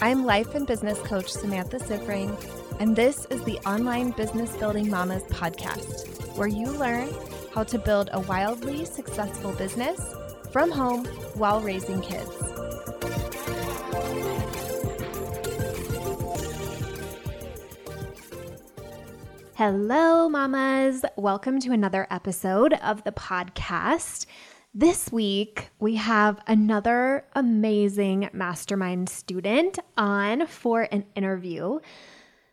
I'm life and business coach Samantha Siffring, and this is the Online Business Building Mamas podcast, where you learn how to build a wildly successful business from home while raising kids. Hello, mamas. Welcome to another episode of the podcast. This week, we have another amazing mastermind student on for an interview.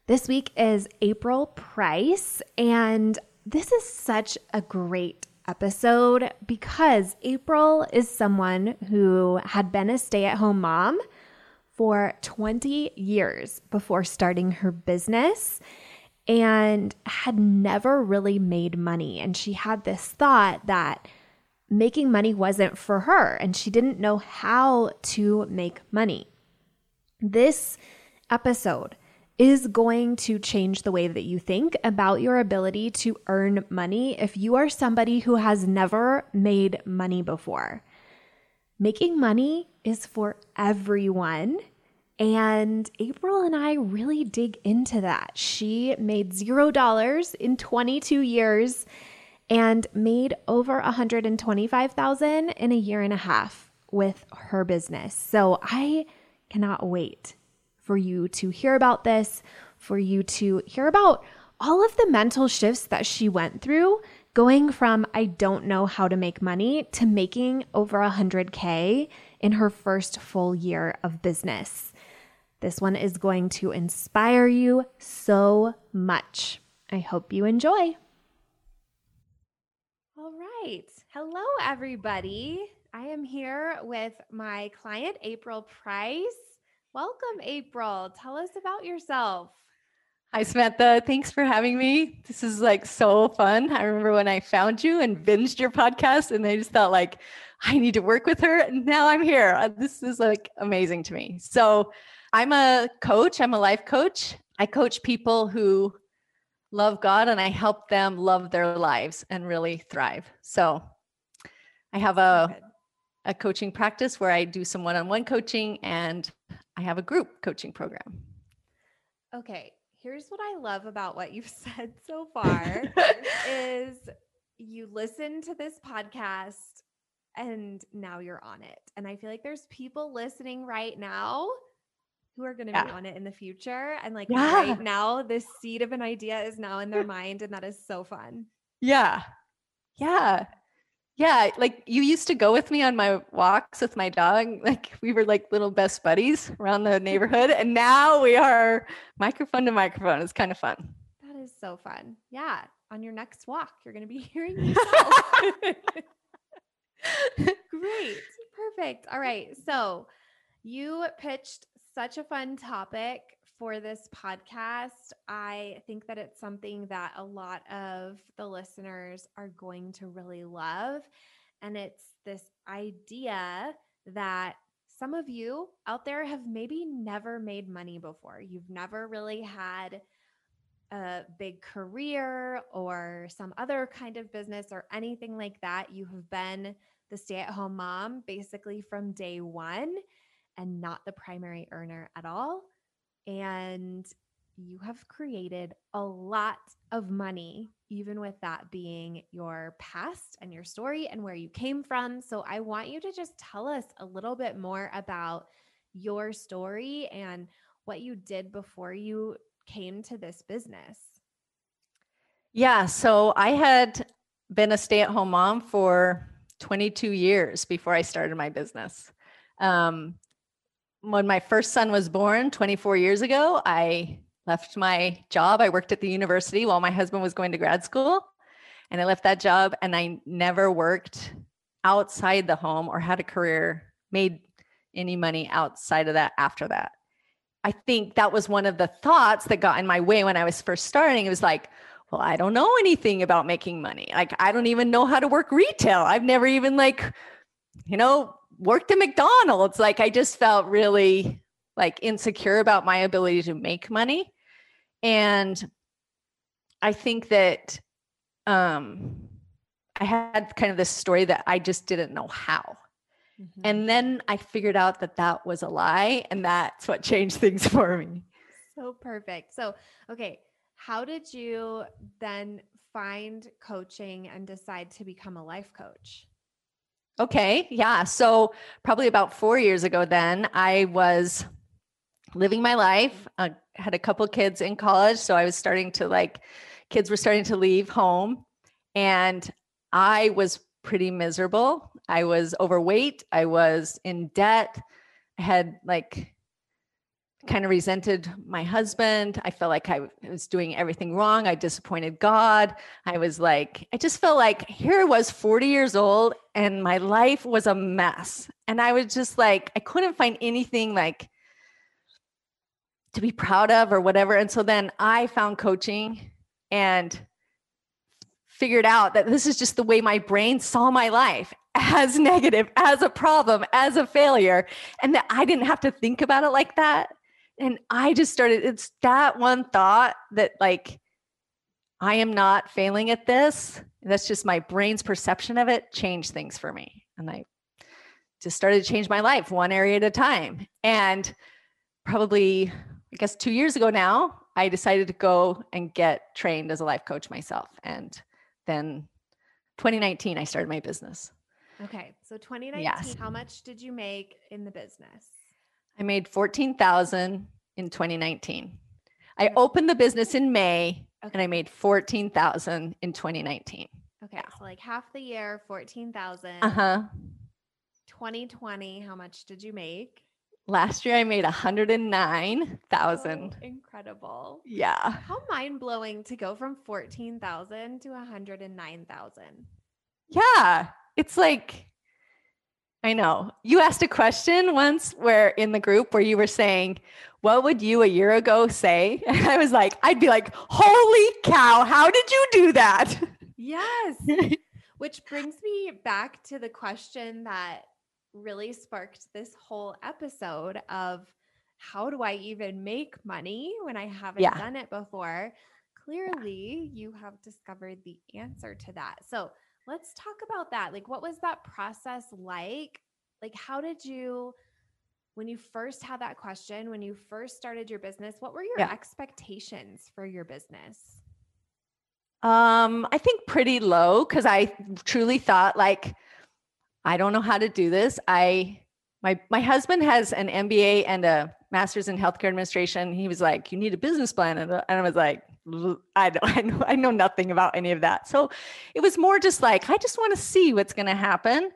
This week is April Price, and this is such a great episode because April is someone who had been a stay at home mom for 20 years before starting her business and had never really made money. And she had this thought that making money wasn't for her and she didn't know how to make money. This episode is going to change the way that you think about your ability to earn money if you are somebody who has never made money before. Making money is for everyone. And April and I really dig into that. She made zero dollars in 22 years and made over 125,000 in a year and a half with her business. So I cannot wait for you to hear about this, for you to hear about all of the mental shifts that she went through going from I don't know how to make money to making over 100K in her first full year of business. This one is going to inspire you so much. I hope you enjoy. All right. Hello, everybody. I am here with my client, April Price. Welcome, April. Tell us about yourself. Hi, Samantha. Thanks for having me. This is like so fun. I remember when I found you and binged your podcast, and I just thought, like, I need to work with her. And now I'm here. Uh, this is like amazing to me. So, I'm a coach, I'm a life coach. I coach people who love God and I help them love their lives and really thrive. So I have a a coaching practice where I do some one-on-one coaching and I have a group coaching program. Okay, here's what I love about what you've said so far is you listen to this podcast and now you're on it. And I feel like there's people listening right now who are going to yeah. be on it in the future. And like yeah. right now, this seed of an idea is now in their mind. And that is so fun. Yeah. Yeah. Yeah. Like you used to go with me on my walks with my dog. Like we were like little best buddies around the neighborhood. And now we are microphone to microphone. It's kind of fun. That is so fun. Yeah. On your next walk, you're going to be hearing yourself. Great. Perfect. All right. So you pitched such a fun topic for this podcast. I think that it's something that a lot of the listeners are going to really love. And it's this idea that some of you out there have maybe never made money before. You've never really had a big career or some other kind of business or anything like that. You have been the stay at home mom basically from day one and not the primary earner at all. And you have created a lot of money, even with that being your past and your story and where you came from. So, I want you to just tell us a little bit more about your story and what you did before you came to this business. Yeah. So, I had been a stay at home mom for 22 years before I started my business. Um, when my first son was born 24 years ago, I left my job. I worked at the university while my husband was going to grad school. And I left that job and I never worked outside the home or had a career, made any money outside of that after that. I think that was one of the thoughts that got in my way when I was first starting. It was like, well, I don't know anything about making money. Like, I don't even know how to work retail. I've never even, like, you know, worked at McDonald's. Like I just felt really like insecure about my ability to make money. And I think that um I had kind of this story that I just didn't know how. Mm-hmm. And then I figured out that that was a lie. And that's what changed things for me. So perfect. So, okay. How did you then find coaching and decide to become a life coach? Okay. Yeah. So, probably about four years ago, then I was living my life. I uh, had a couple kids in college. So, I was starting to like, kids were starting to leave home. And I was pretty miserable. I was overweight. I was in debt. I had like kind of resented my husband. I felt like I was doing everything wrong. I disappointed God. I was like, I just felt like here I was 40 years old and my life was a mess. And I was just like, I couldn't find anything like to be proud of or whatever. And so then I found coaching and figured out that this is just the way my brain saw my life as negative, as a problem, as a failure, and that I didn't have to think about it like that. And I just started, it's that one thought that, like, I am not failing at this. That's just my brain's perception of it changed things for me. And I just started to change my life one area at a time. And probably, I guess, two years ago now, I decided to go and get trained as a life coach myself. And then 2019, I started my business. Okay. So 2019, yes. how much did you make in the business? I made 14,000 in 2019. I opened the business in May okay. and I made 14,000 in 2019. Okay. Yeah. So like half the year, 14,000. Uh-huh. 2020, how much did you make? Last year I made 109,000. Oh, incredible. Yeah. How mind-blowing to go from 14,000 to 109,000. Yeah. It's like I know. You asked a question once where in the group where you were saying, What would you a year ago say? And I was like, I'd be like, Holy cow, how did you do that? Yes. Which brings me back to the question that really sparked this whole episode of how do I even make money when I haven't yeah. done it before? Clearly, you have discovered the answer to that. So, let's talk about that. Like, what was that process like? Like, how did you, when you first had that question, when you first started your business, what were your yeah. expectations for your business? Um, I think pretty low because I truly thought like I don't know how to do this. I my my husband has an MBA and a master's in healthcare administration. He was like, "You need a business plan," and, and I was like, "I don't, I know, I know nothing about any of that." So it was more just like, I just want to see what's going to happen.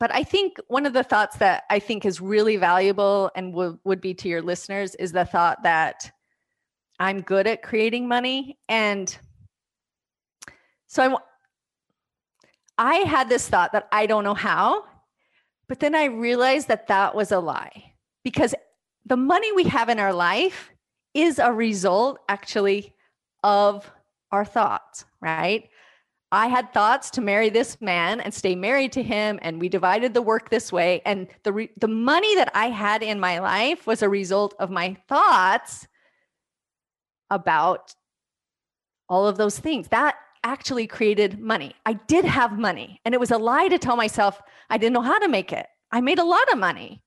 But I think one of the thoughts that I think is really valuable and would would be to your listeners is the thought that I'm good at creating money, and so I I had this thought that I don't know how, but then I realized that that was a lie because the money we have in our life is a result actually of our thoughts, right? I had thoughts to marry this man and stay married to him, and we divided the work this way. And the re- the money that I had in my life was a result of my thoughts about all of those things. That actually created money. I did have money, and it was a lie to tell myself I didn't know how to make it. I made a lot of money.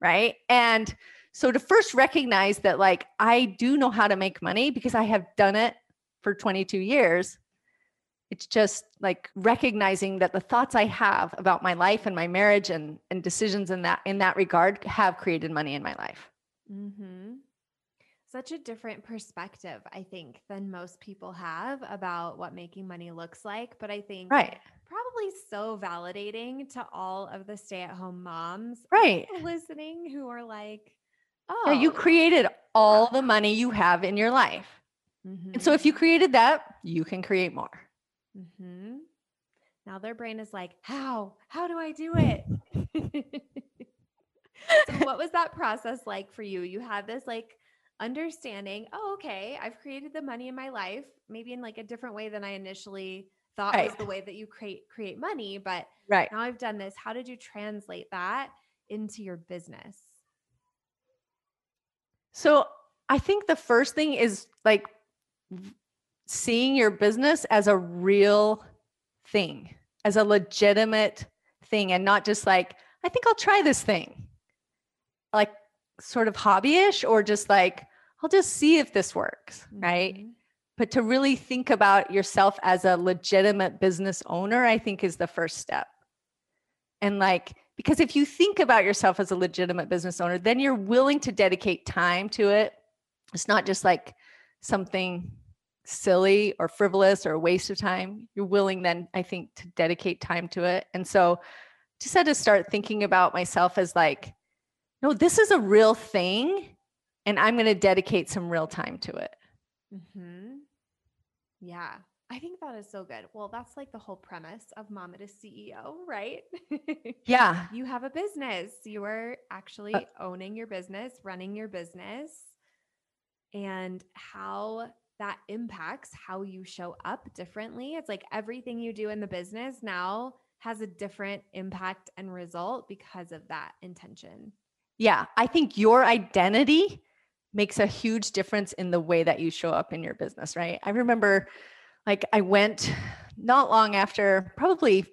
Right. And so to first recognize that, like, I do know how to make money because I have done it for 22 years. It's just like recognizing that the thoughts I have about my life and my marriage and, and decisions in that in that regard have created money in my life. Mm-hmm such a different perspective, I think, than most people have about what making money looks like. But I think right. probably so validating to all of the stay at home moms right. listening who are like, oh, yeah, you created all the money you have in your life. Mm-hmm. And so if you created that, you can create more. Mm-hmm. Now their brain is like, how? How do I do it? so what was that process like for you? You had this like understanding, oh, okay, I've created the money in my life, maybe in like a different way than I initially thought right. was the way that you create create money, but right. now I've done this. How did you translate that into your business? So, I think the first thing is like seeing your business as a real thing, as a legitimate thing and not just like I think I'll try this thing. Like sort of hobbyish or just like, I'll just see if this works, mm-hmm. right? But to really think about yourself as a legitimate business owner, I think is the first step. And like, because if you think about yourself as a legitimate business owner, then you're willing to dedicate time to it. It's not just like something silly or frivolous or a waste of time. You're willing then, I think, to dedicate time to it. And so just had to start thinking about myself as like, no, this is a real thing. And I'm going to dedicate some real time to it. Mm-hmm. Yeah. I think that is so good. Well, that's like the whole premise of Mama to CEO, right? Yeah. you have a business. You are actually uh, owning your business, running your business, and how that impacts how you show up differently. It's like everything you do in the business now has a different impact and result because of that intention. Yeah. I think your identity makes a huge difference in the way that you show up in your business, right? I remember like I went not long after, probably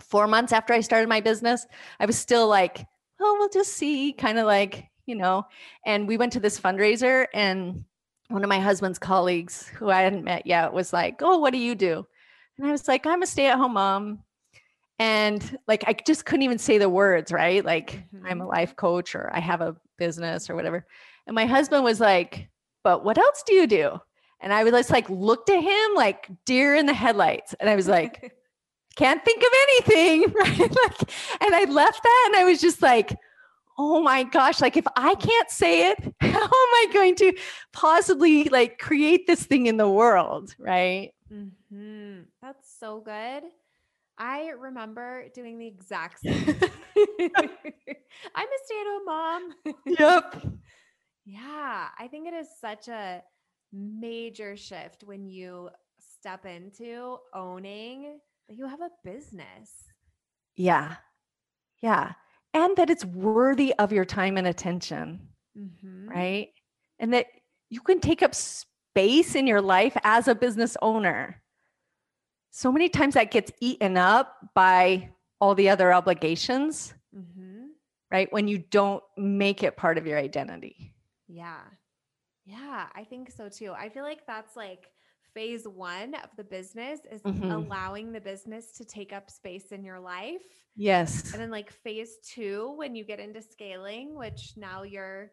four months after I started my business, I was still like, oh, we'll just see, kind of like, you know. And we went to this fundraiser, and one of my husband's colleagues, who I hadn't met yet, was like, oh, what do you do? And I was like, I'm a stay at home mom. And like, I just couldn't even say the words, right? Like, mm-hmm. I'm a life coach or I have a business or whatever. And my husband was like, but what else do you do? And I was just like looked at him like deer in the headlights. And I was like, can't think of anything. Right. Like, and I left that and I was just like, oh my gosh, like if I can't say it, how am I going to possibly like create this thing in the world? Right. Mm-hmm. That's so good. I remember doing the exact same. I'm a stay at home mom. yep. Yeah. I think it is such a major shift when you step into owning that you have a business. Yeah. Yeah. And that it's worthy of your time and attention. Mm-hmm. Right. And that you can take up space in your life as a business owner. So many times that gets eaten up by all the other obligations, mm-hmm. right? When you don't make it part of your identity. Yeah. Yeah, I think so too. I feel like that's like phase one of the business is mm-hmm. allowing the business to take up space in your life. Yes. And then like phase two, when you get into scaling, which now you're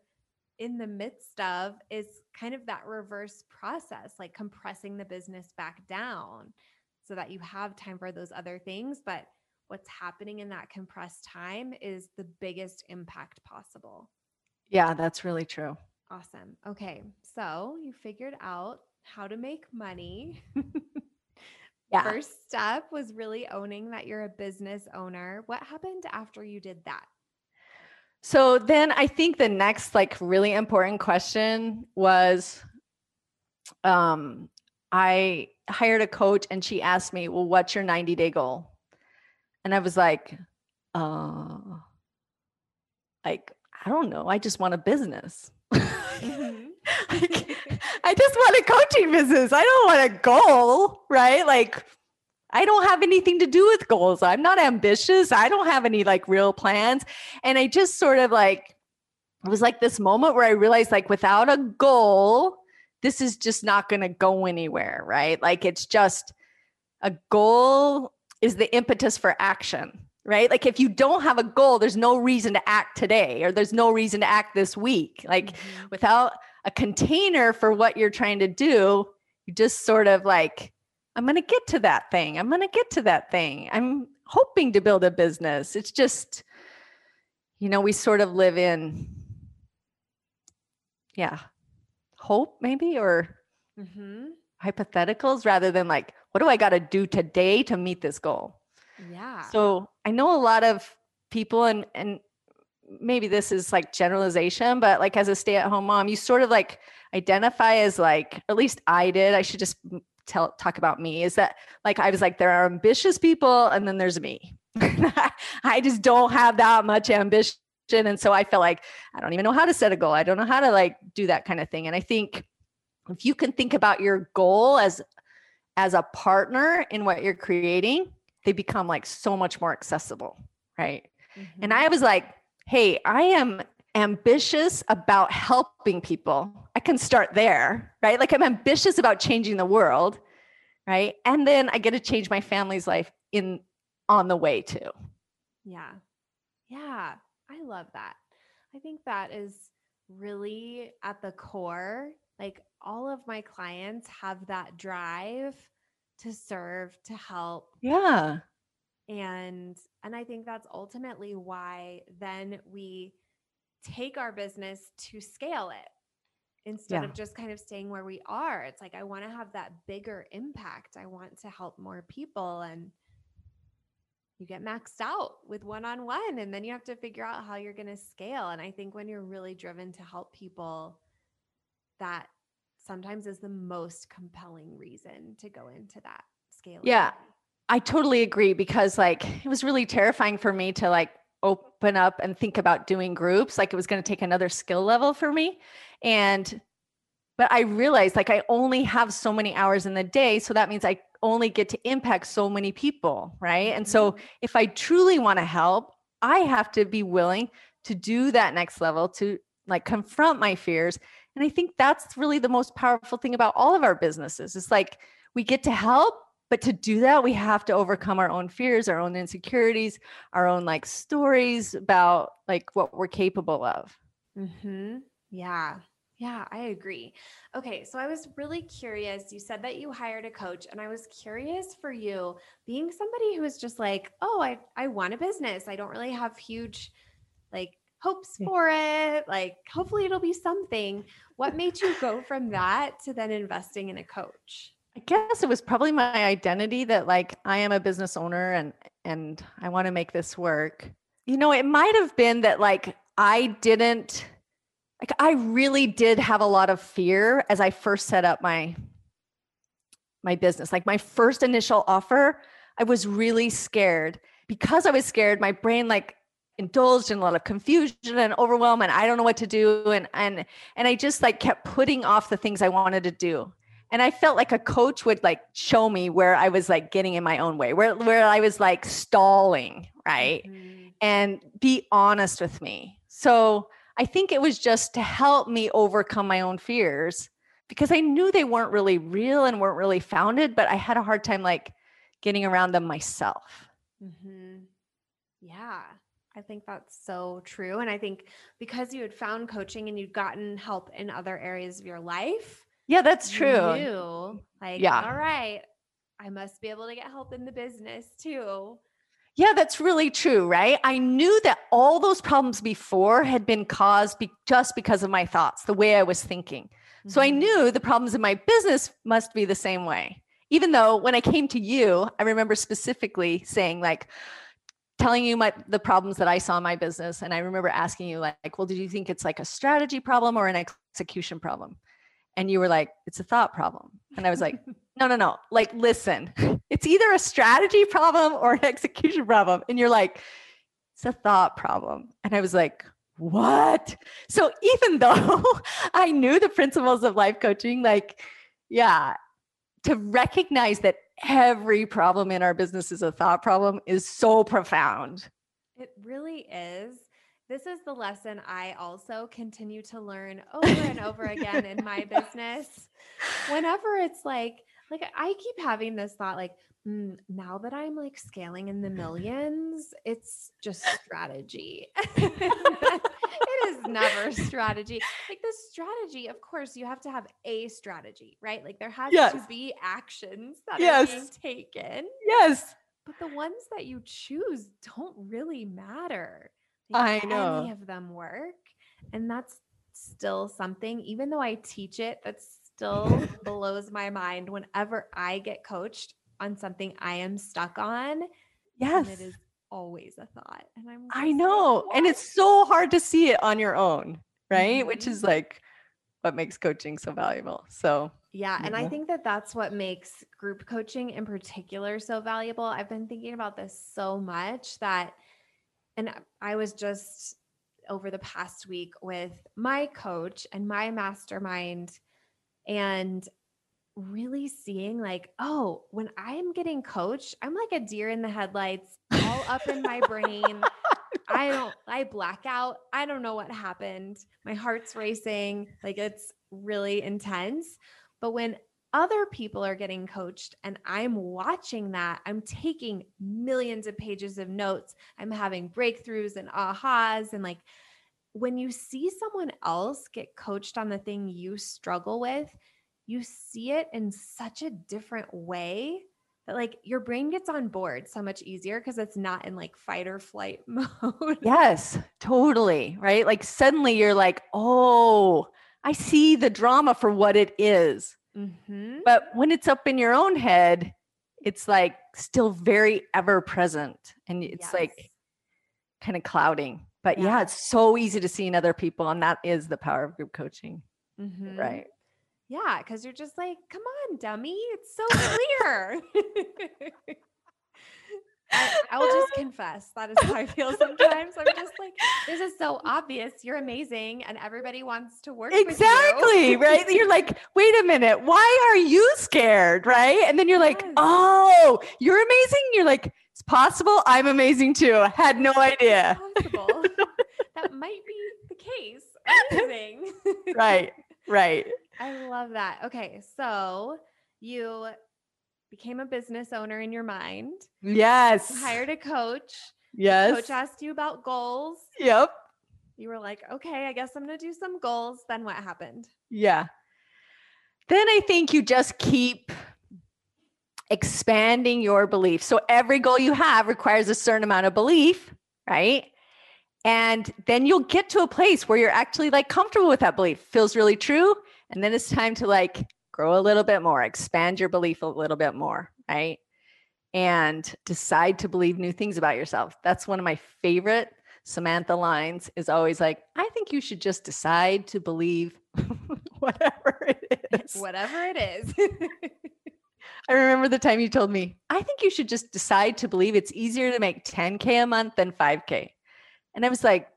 in the midst of, is kind of that reverse process, like compressing the business back down so that you have time for those other things. But what's happening in that compressed time is the biggest impact possible. Yeah, that's really true. Awesome. Okay. So you figured out how to make money. yeah. First step was really owning that you're a business owner. What happened after you did that? So then I think the next like really important question was um I hired a coach and she asked me, "Well, what's your 90-day goal?" And I was like, uh like I don't know. I just want a business. Mm-hmm. I just want a coaching business. I don't want a goal, right? Like, I don't have anything to do with goals. I'm not ambitious. I don't have any like real plans. And I just sort of like, it was like this moment where I realized, like, without a goal, this is just not going to go anywhere, right? Like, it's just a goal is the impetus for action right? Like if you don't have a goal, there's no reason to act today or there's no reason to act this week. Like mm-hmm. without a container for what you're trying to do, you just sort of like, I'm going to get to that thing. I'm going to get to that thing. I'm hoping to build a business. It's just, you know, we sort of live in, yeah, hope maybe or mm-hmm. hypotheticals rather than like, what do I got to do today to meet this goal? Yeah. So I know a lot of people and and maybe this is like generalization, but like as a stay-at-home mom, you sort of like identify as like, at least I did. I should just tell talk about me, is that like I was like, there are ambitious people and then there's me. I just don't have that much ambition. And so I feel like I don't even know how to set a goal. I don't know how to like do that kind of thing. And I think if you can think about your goal as as a partner in what you're creating, they become like so much more accessible, right? Mm-hmm. And I was like, hey, I am ambitious about helping people. I can start there, right? Like I'm ambitious about changing the world, right? And then I get to change my family's life in on the way too. Yeah. Yeah. I love that. I think that is really at the core. Like all of my clients have that drive to serve, to help. Yeah. And and I think that's ultimately why then we take our business to scale it instead yeah. of just kind of staying where we are. It's like I want to have that bigger impact. I want to help more people and you get maxed out with one on one and then you have to figure out how you're going to scale and I think when you're really driven to help people that sometimes is the most compelling reason to go into that scale. Yeah. I totally agree because like it was really terrifying for me to like open up and think about doing groups like it was going to take another skill level for me and but i realized like i only have so many hours in the day so that means i only get to impact so many people right and so mm-hmm. if i truly want to help i have to be willing to do that next level to like confront my fears and i think that's really the most powerful thing about all of our businesses. It's like we get to help but to do that we have to overcome our own fears our own insecurities our own like stories about like what we're capable of. Mm-hmm. yeah. Yeah i agree. Okay so i was really curious you said that you hired a coach and i was curious for you being somebody who was just like oh i i want a business. I don't really have huge like hopes for it like hopefully it'll be something what made you go from that to then investing in a coach I guess it was probably my identity that like I am a business owner and and I want to make this work. You know, it might have been that like I didn't like I really did have a lot of fear as I first set up my my business. Like my first initial offer, I was really scared. Because I was scared, my brain like indulged in a lot of confusion and overwhelm and I don't know what to do and and and I just like kept putting off the things I wanted to do. And i felt like a coach would like show me where i was like getting in my own way where where i was like stalling right? Mm-hmm. and be honest with me. So i think it was just to help me overcome my own fears because i knew they weren't really real and weren't really founded but i had a hard time like getting around them myself. Mm-hmm. yeah I think that's so true. And I think because you had found coaching and you'd gotten help in other areas of your life, yeah, that's true. Knew, like, yeah. all right, I must be able to get help in the business too. Yeah, that's really true, right? I knew that all those problems before had been caused be- just because of my thoughts, the way I was thinking. Mm-hmm. So I mm-hmm. knew the problems in my business must be the same way. Even though when I came to you, I remember specifically saying, like, telling you my the problems that I saw in my business. And I remember asking you, like, well, did you think it's like a strategy problem or an execution problem? and you were like it's a thought problem and i was like no no no like listen it's either a strategy problem or an execution problem and you're like it's a thought problem and i was like what so even though i knew the principles of life coaching like yeah to recognize that every problem in our business is a thought problem is so profound it really is this is the lesson I also continue to learn over and over again in my business. Whenever it's like, like I keep having this thought, like, Mm, now that I'm like scaling in the millions, it's just strategy. it is never strategy. Like the strategy, of course, you have to have a strategy, right? Like there has yes. to be actions that yes. are being taken. Yes. But the ones that you choose don't really matter. I know. Any of them work. And that's still something, even though I teach it, that still blows my mind whenever I get coached on something I am stuck on. Yes. it is always a thought. And I'm I know. Like, and it's so hard to see it on your own, right? Mm-hmm. Which is like what makes coaching so valuable. So, yeah. And I think that that's what makes group coaching in particular so valuable. I've been thinking about this so much that and I was just over the past week with my coach and my mastermind and really seeing like, oh, when I'm getting coached, I'm like a deer in the headlights, all up in my brain. I don't, I black out. I don't know what happened. My heart's racing. Like it's really intense. But when other people are getting coached and I'm watching that, I'm taking millions of pages of notes. I'm having breakthroughs and ahas. And like when you see someone else get coached on the thing you struggle with, you see it in such a different way that like your brain gets on board so much easier because it's not in like fight or flight mode. Yes, totally. Right. Like suddenly you're like, oh, I see the drama for what it is. Mm-hmm. But when it's up in your own head, it's like still very ever present and it's Yes. like kind of clouding. But yeah. Yeah. it's so easy to see in other people. And that is the power of group coaching. Mhm. Right. Yeah, because you're just like, come on, dummy. It's so clear. I, will just confess that is how I feel sometimes. I'm just like, this is so obvious. You're amazing, and everybody wants to work with you. Exactly. right. You're like, wait a minute. Why are you scared? Right. And then you're like, Yes. oh, you're amazing. You're like, it's possible. I'm amazing too. I had no idea. That might be the case. Amazing. Right. Right. I love that. Okay, so you became a business owner in your mind. Yes. You hired a coach. Yes. Coach asked you about goals. Yep. You were like, okay, I guess I'm going to do some goals. Then what happened? Yeah. Then I think you just keep expanding your belief. So every goal you have requires a certain amount of belief, right? And then you'll get to a place where you're actually like comfortable with that belief. Feels really true. And then it's time to like grow a little bit more, expand your belief a little bit more, right? And decide to believe new things about yourself. That's one of my favorite Samantha lines is always like, I think you should just decide to believe whatever it is. Whatever it is. I remember the time you told me, I think you should just decide to believe it's easier to make 10K a month than 5K. And I was like,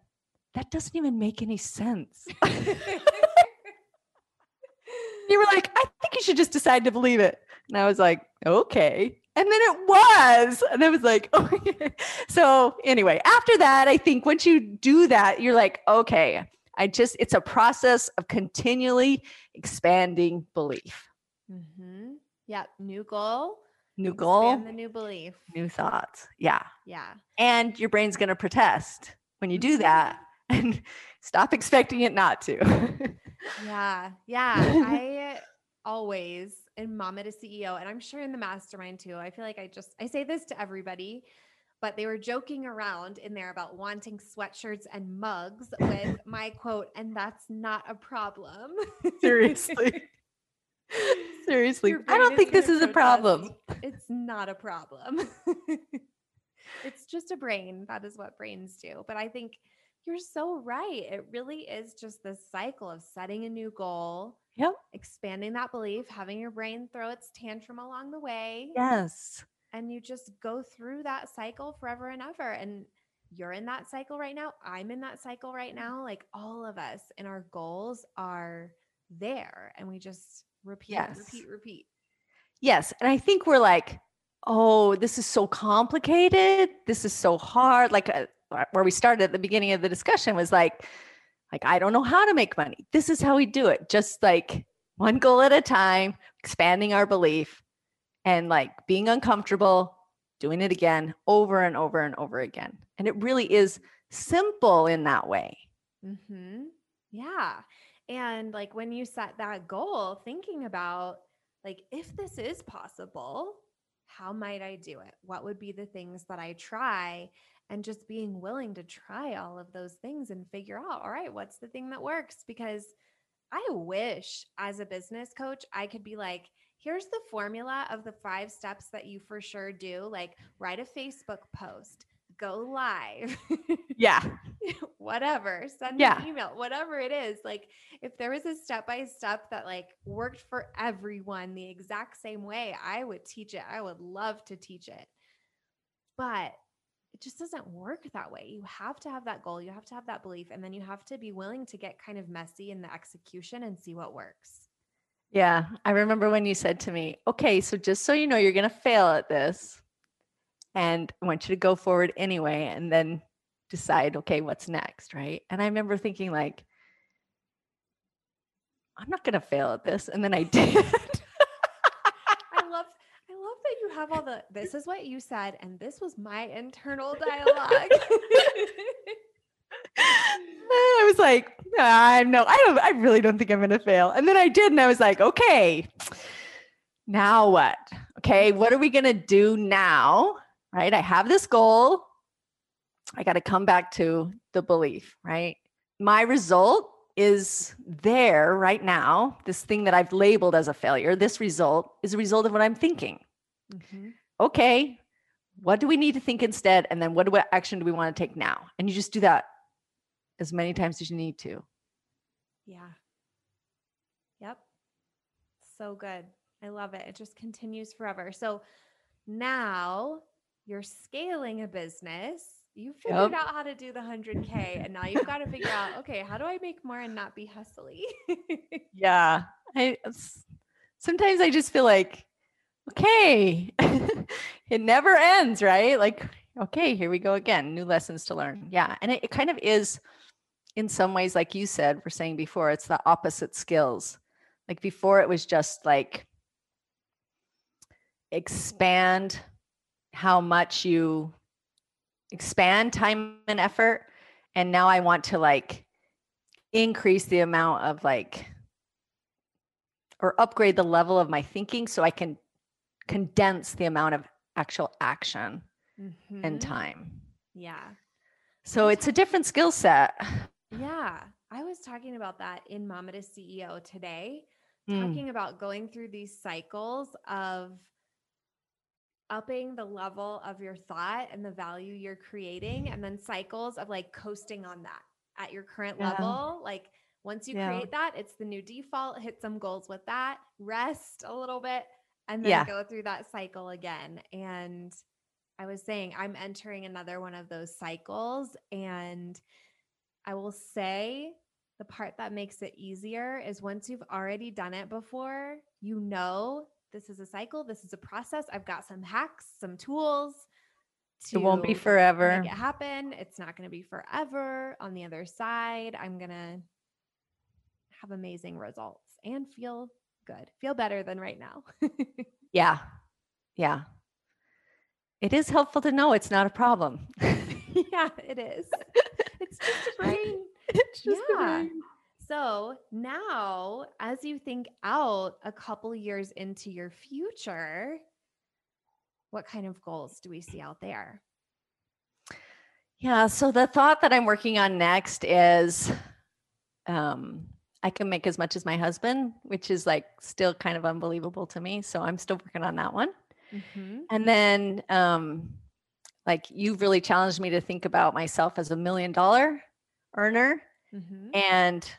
that doesn't even make any sense. you were like, I think you should just decide to believe it. And I was like, okay. And then it was. And I was like, okay. So, anyway, after that, I think once you do that, you're like, okay, I just, it's a process of continually expanding belief. mm-hmm. Yep. New goal. New goal, expand the new belief. new thoughts. Yeah. Yeah. And your brain's going to protest when you do that and stop expecting it not to. Yeah. Yeah. I always in Mama to CEO, and I'm sure in the mastermind too. I feel like I just I say this to everybody, but they were joking around in there about wanting sweatshirts and mugs with my quote, and that's not a problem. Seriously. Seriously. I don't think this is a problem. It's not a problem. it's just a brain. That is what brains do. But I think you're so right. It really is just this cycle of setting a new goal, Yep. expanding that belief, having your brain throw its tantrum along the way. Yes. And you just go through that cycle forever and ever. And you're in that cycle right now. I'm in that cycle right now. Like all of us and our goals are there. And we just repeat, Yes. repeat, repeat. Yes. And I think we're like, oh, this is so complicated. This is so hard. Like uh, where we started at the beginning of the discussion was like, like, I don't know how to make money. This is how we do it. Just like one goal at a time, expanding our belief and like being uncomfortable, doing it again over and over and over again. And it really is simple in that way. Mm-hmm. Yeah. And like when you set that goal, thinking about like, if this is possible, how might I do it? What would be the things that I try? And just being willing to try all of those things and figure out, all right, what's the thing that works? Because I wish as a business coach, I could be like, here's the formula of the five steps that you for sure do. Like, write a Facebook post, go live. Yeah. whatever send Yeah. an email whatever it is like if there was a step by step that like worked for everyone the exact same way i would teach it i would love to teach it but it just doesn't work that way you have to have that goal you have to have that belief and then you have to be willing to get kind of messy in the execution and see what works Yeah. I remember when you said to me, okay, so just so you know, you're going to fail at this. And I want you to go forward anyway. And then decide, okay, what's next, right? And I remember thinking, like, I'm not going to fail at this. And then I did. I love I love that you have all the this is what you said and this was my internal dialogue. I was like, I'm no, I don't I really don't think I'm to fail. And then I did and I was like, okay. Now what? Okay, mm-hmm. what are we going to do now? Right? I have this goal. I got to come back to the belief, right? My result is there right now. This thing that I've labeled as a failure, this result is a result of what I'm thinking. Mm-hmm. Okay, what do we need to think instead? And then what, do, what action do we want to take now? And you just do that as many times as you need to. Yeah. Yep. So good. I love it. It just continues forever. So now you're scaling a business. You figured yep. out how to do the 100K, and now you've got to figure out okay, how do I make more and not be hustly? yeah. I sometimes I just feel like, okay, it never ends, right? Like, okay, here we go again, new lessons to learn. Yeah. And it, it kind of is, in some ways, like you said, we're saying before, it's the opposite skills. Like before, it was just like, expand how much you expand time and effort and now i want to like increase the amount of like or upgrade the level of my thinking so i can condense the amount of actual action mm-hmm. and time yeah so it's a different skill set yeah i was talking about that in mama to ceo today mm. talking about going through these cycles of upping the level of your thought and the value you're creating and then cycles of like coasting on that at your current yeah. level like once you yeah. create that it's the new default hit some goals with that rest a little bit and then yeah. go through that cycle again and i was saying i'm entering another one of those cycles and i will say the part that makes it easier is once you've already done it before you know this is a cycle. This is a process. I've got some hacks, some tools. it won't be forever. Make it happen. It's not going to be forever. On the other side, I'm going to have amazing results and feel good, feel better than right now. yeah. Yeah. It is helpful to know it's not a problem. yeah, it is. It's just a brain. It's just yeah. brain. So now, as you think out a couple years into your future, what kind of goals do we see out there? Yeah. So the thought that I'm working on next is um, I can make as much as my husband, which is like still kind of unbelievable to me. So I'm still working on that one. Mm-hmm. And then, um, like, you've really challenged me to think about myself as a million dollar earner. Mm-hmm. And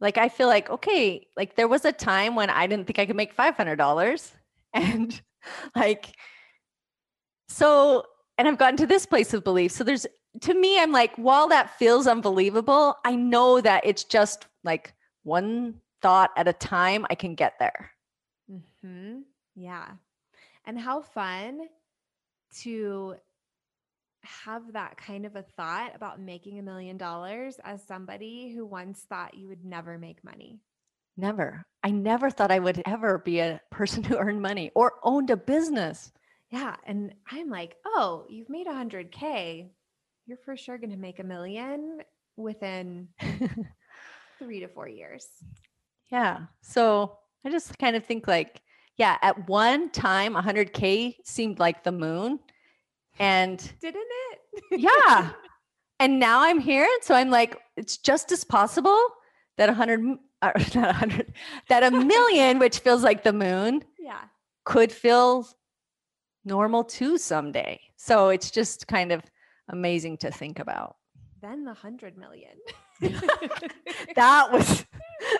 like I feel like okay, like there was a time when I didn't think I could make $500 and like so and I've gotten to this place of belief. So there's to me I'm like while that feels unbelievable, I know that it's just like one thought at a time I can get there. Mhm. Yeah. And how fun to have that kind of a thought about making a million dollars as somebody who once thought you would never make money? Never. I never thought I would ever be a person who earned money or owned a business. Yeah. And I'm like, oh, you've made a 100K. You're for sure going to make a million within three to four years. Yeah. So I just kind of think like, yeah, at one time, 100K seemed like the moon. And didn't it? yeah. And now I'm here. And so I'm like, it's just as possible that a hundred, uh, not a hundred, that a million, which feels like the moon, yeah, could feel normal too someday. So it's just kind of amazing to think about. Then the hundred million. that was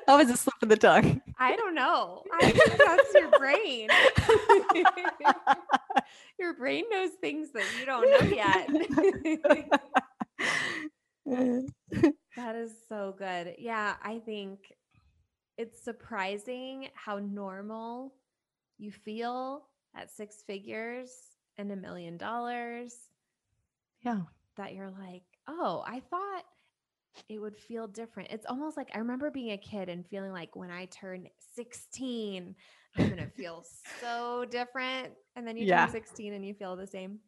that was a slip of the tongue. I don't know. I think that's your brain. your brain knows things that you don't know yet. that is so good. Yeah, I think it's surprising how normal you feel at six figures and a million dollars. Yeah. That you're like, oh, I thought it would feel different. It's almost like I remember being a kid and feeling like when I turn 16, I'm going to feel so different. And then you Yeah. turn 16 and you feel the same.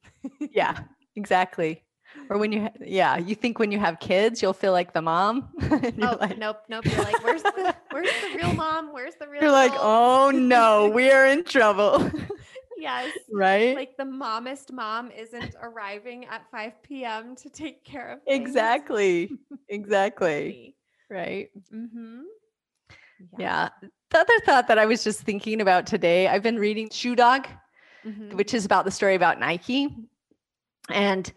Yeah, exactly. Or when you, yeah, you think when you have kids, you'll feel like the mom. Oh, like, nope, nope. You're like, where's the where's the real mom? Where's the real you're like, oh no, we are in trouble. Yes. right? Like the mommest mom isn't arriving at 5 p.m. to take care of things. exactly. Exactly. Right. Mm-hmm. Yeah. The other thought that I was just thinking about today, I've been reading Shoe Dog, Mhm. which is about the story about Nike. And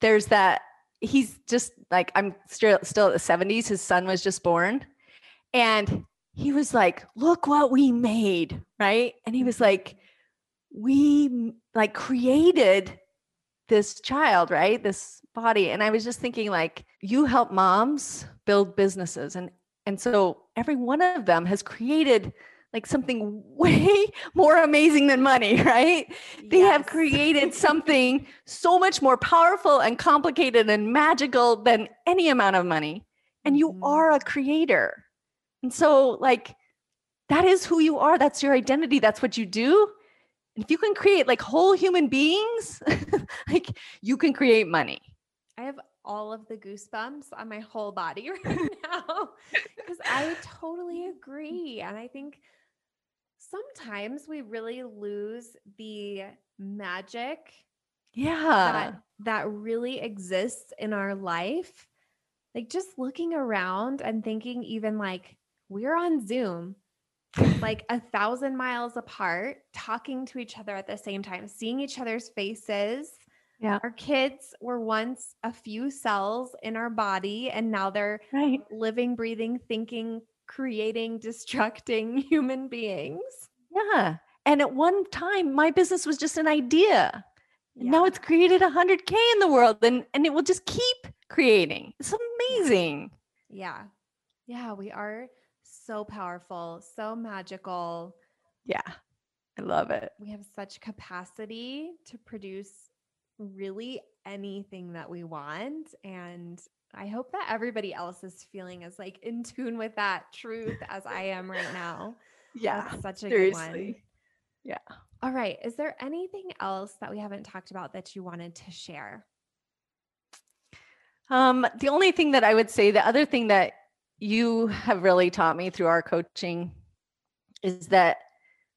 there's that he's just like I'm still still at the 70s. His son was just born. And he was like, look what we made. Right. And he was like, we like created this child, right? This body. And I was just thinking, like, you help moms build businesses. And and so every one of them has created like something way more amazing than money, right? They have created something so much more powerful and complicated and magical than any amount of money. And you Mhm. are a creator. And so, like, that is who you are. That's your identity. That's what you do. If you can create like whole human beings, like, you can create money. I have all of the goosebumps on my whole body right now because I totally agree. And I think sometimes we really lose the magic Yeah. that that really exists in our life. Like just looking around and thinking even like we're on Zoom like a thousand miles apart, talking to each other at the same time, seeing each other's faces. Yeah. Our kids were once a few cells in our body, and now they're Right. living, breathing, thinking, creating, destructing human beings. Yeah. And at one time, my business was just an idea. And now it's created 100K in the world and, and it will just keep creating. It's amazing. Yeah. Yeah. We are so powerful, so magical. Yeah. I love it. We have such capacity to produce really anything that we want. And I hope that everybody else is feeling as like in tune with that truth as I am right now. Yeah. That's such a good one. Yeah. All right. Is there anything else that we haven't talked about that you wanted to share? Um, the only thing that I would say, the other thing that you have really taught me through our coaching is that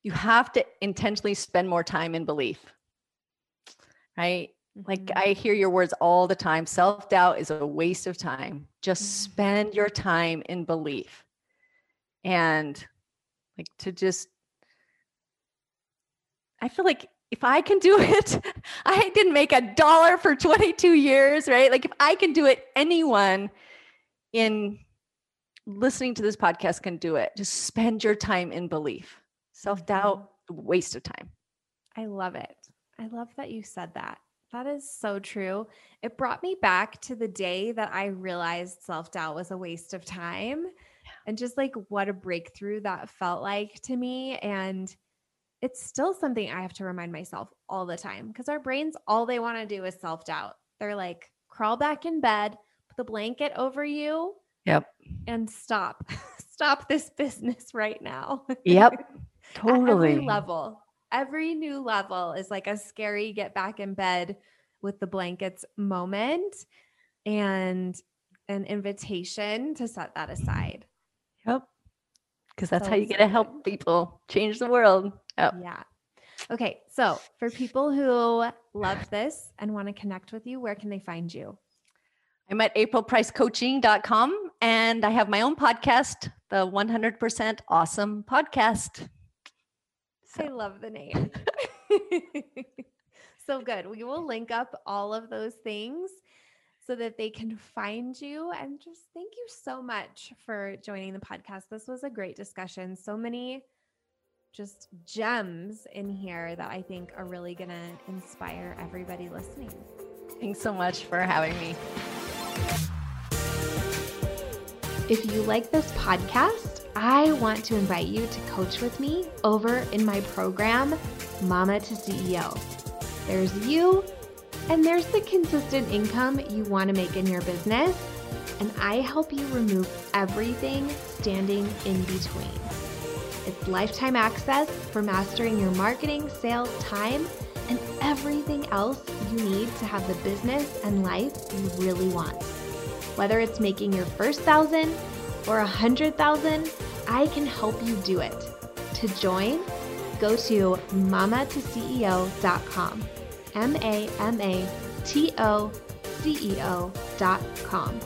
you have to intentionally spend more time in belief. Right? Like Mhm. I hear your words all the time. Self doubt is a waste of time. Just Mhm. spend your time in belief. And like to just, I feel like if I can do it, I didn't make a dollar for 22 years, right? Like if I can do it, anyone in listening to this podcast can do it. Just spend your time in belief. Self doubt, mm-hmm. waste of time. I love it. I love that you said that. That is so true. It brought me back to the day that I realized self doubt was a waste of time and just like what a breakthrough that felt like to me. And it's still something I have to remind myself all the time because our brains, all they want to do is self doubt. They're like, crawl back in bed, put the blanket over you, Yep. and stop. stop this business right now. Yep. Totally. every level. Every new level is like a scary get back in bed with the blankets moment and an invitation to set that aside. Yep. Because that's So how you get to help people change the world. Yep. Yeah. Okay. So, for people who love this and want to connect with you, where can they find you? I'm at aprilpricecoaching.com and I have my own podcast, the 100% Awesome Podcast. I love the name. so good. We will link up all of those things so that they can find you. And just thank you so much for joining the podcast. This was a great discussion. So many just gems in here that I think are really going to inspire everybody listening. thanks so much for having me. If you like this podcast, I want to invite you to coach with me over in my program, Mama to CEO. There's you, And there's the consistent income you want to make in your business, and I help you remove everything standing in between. It's lifetime access for mastering your marketing, sales, time, and everything else you need to have the business and life you really want. Whether it's making your first thousand or a hundred thousand, I can help you do it. To join, go to mamatoceo.com. M A M A T O C E O.com.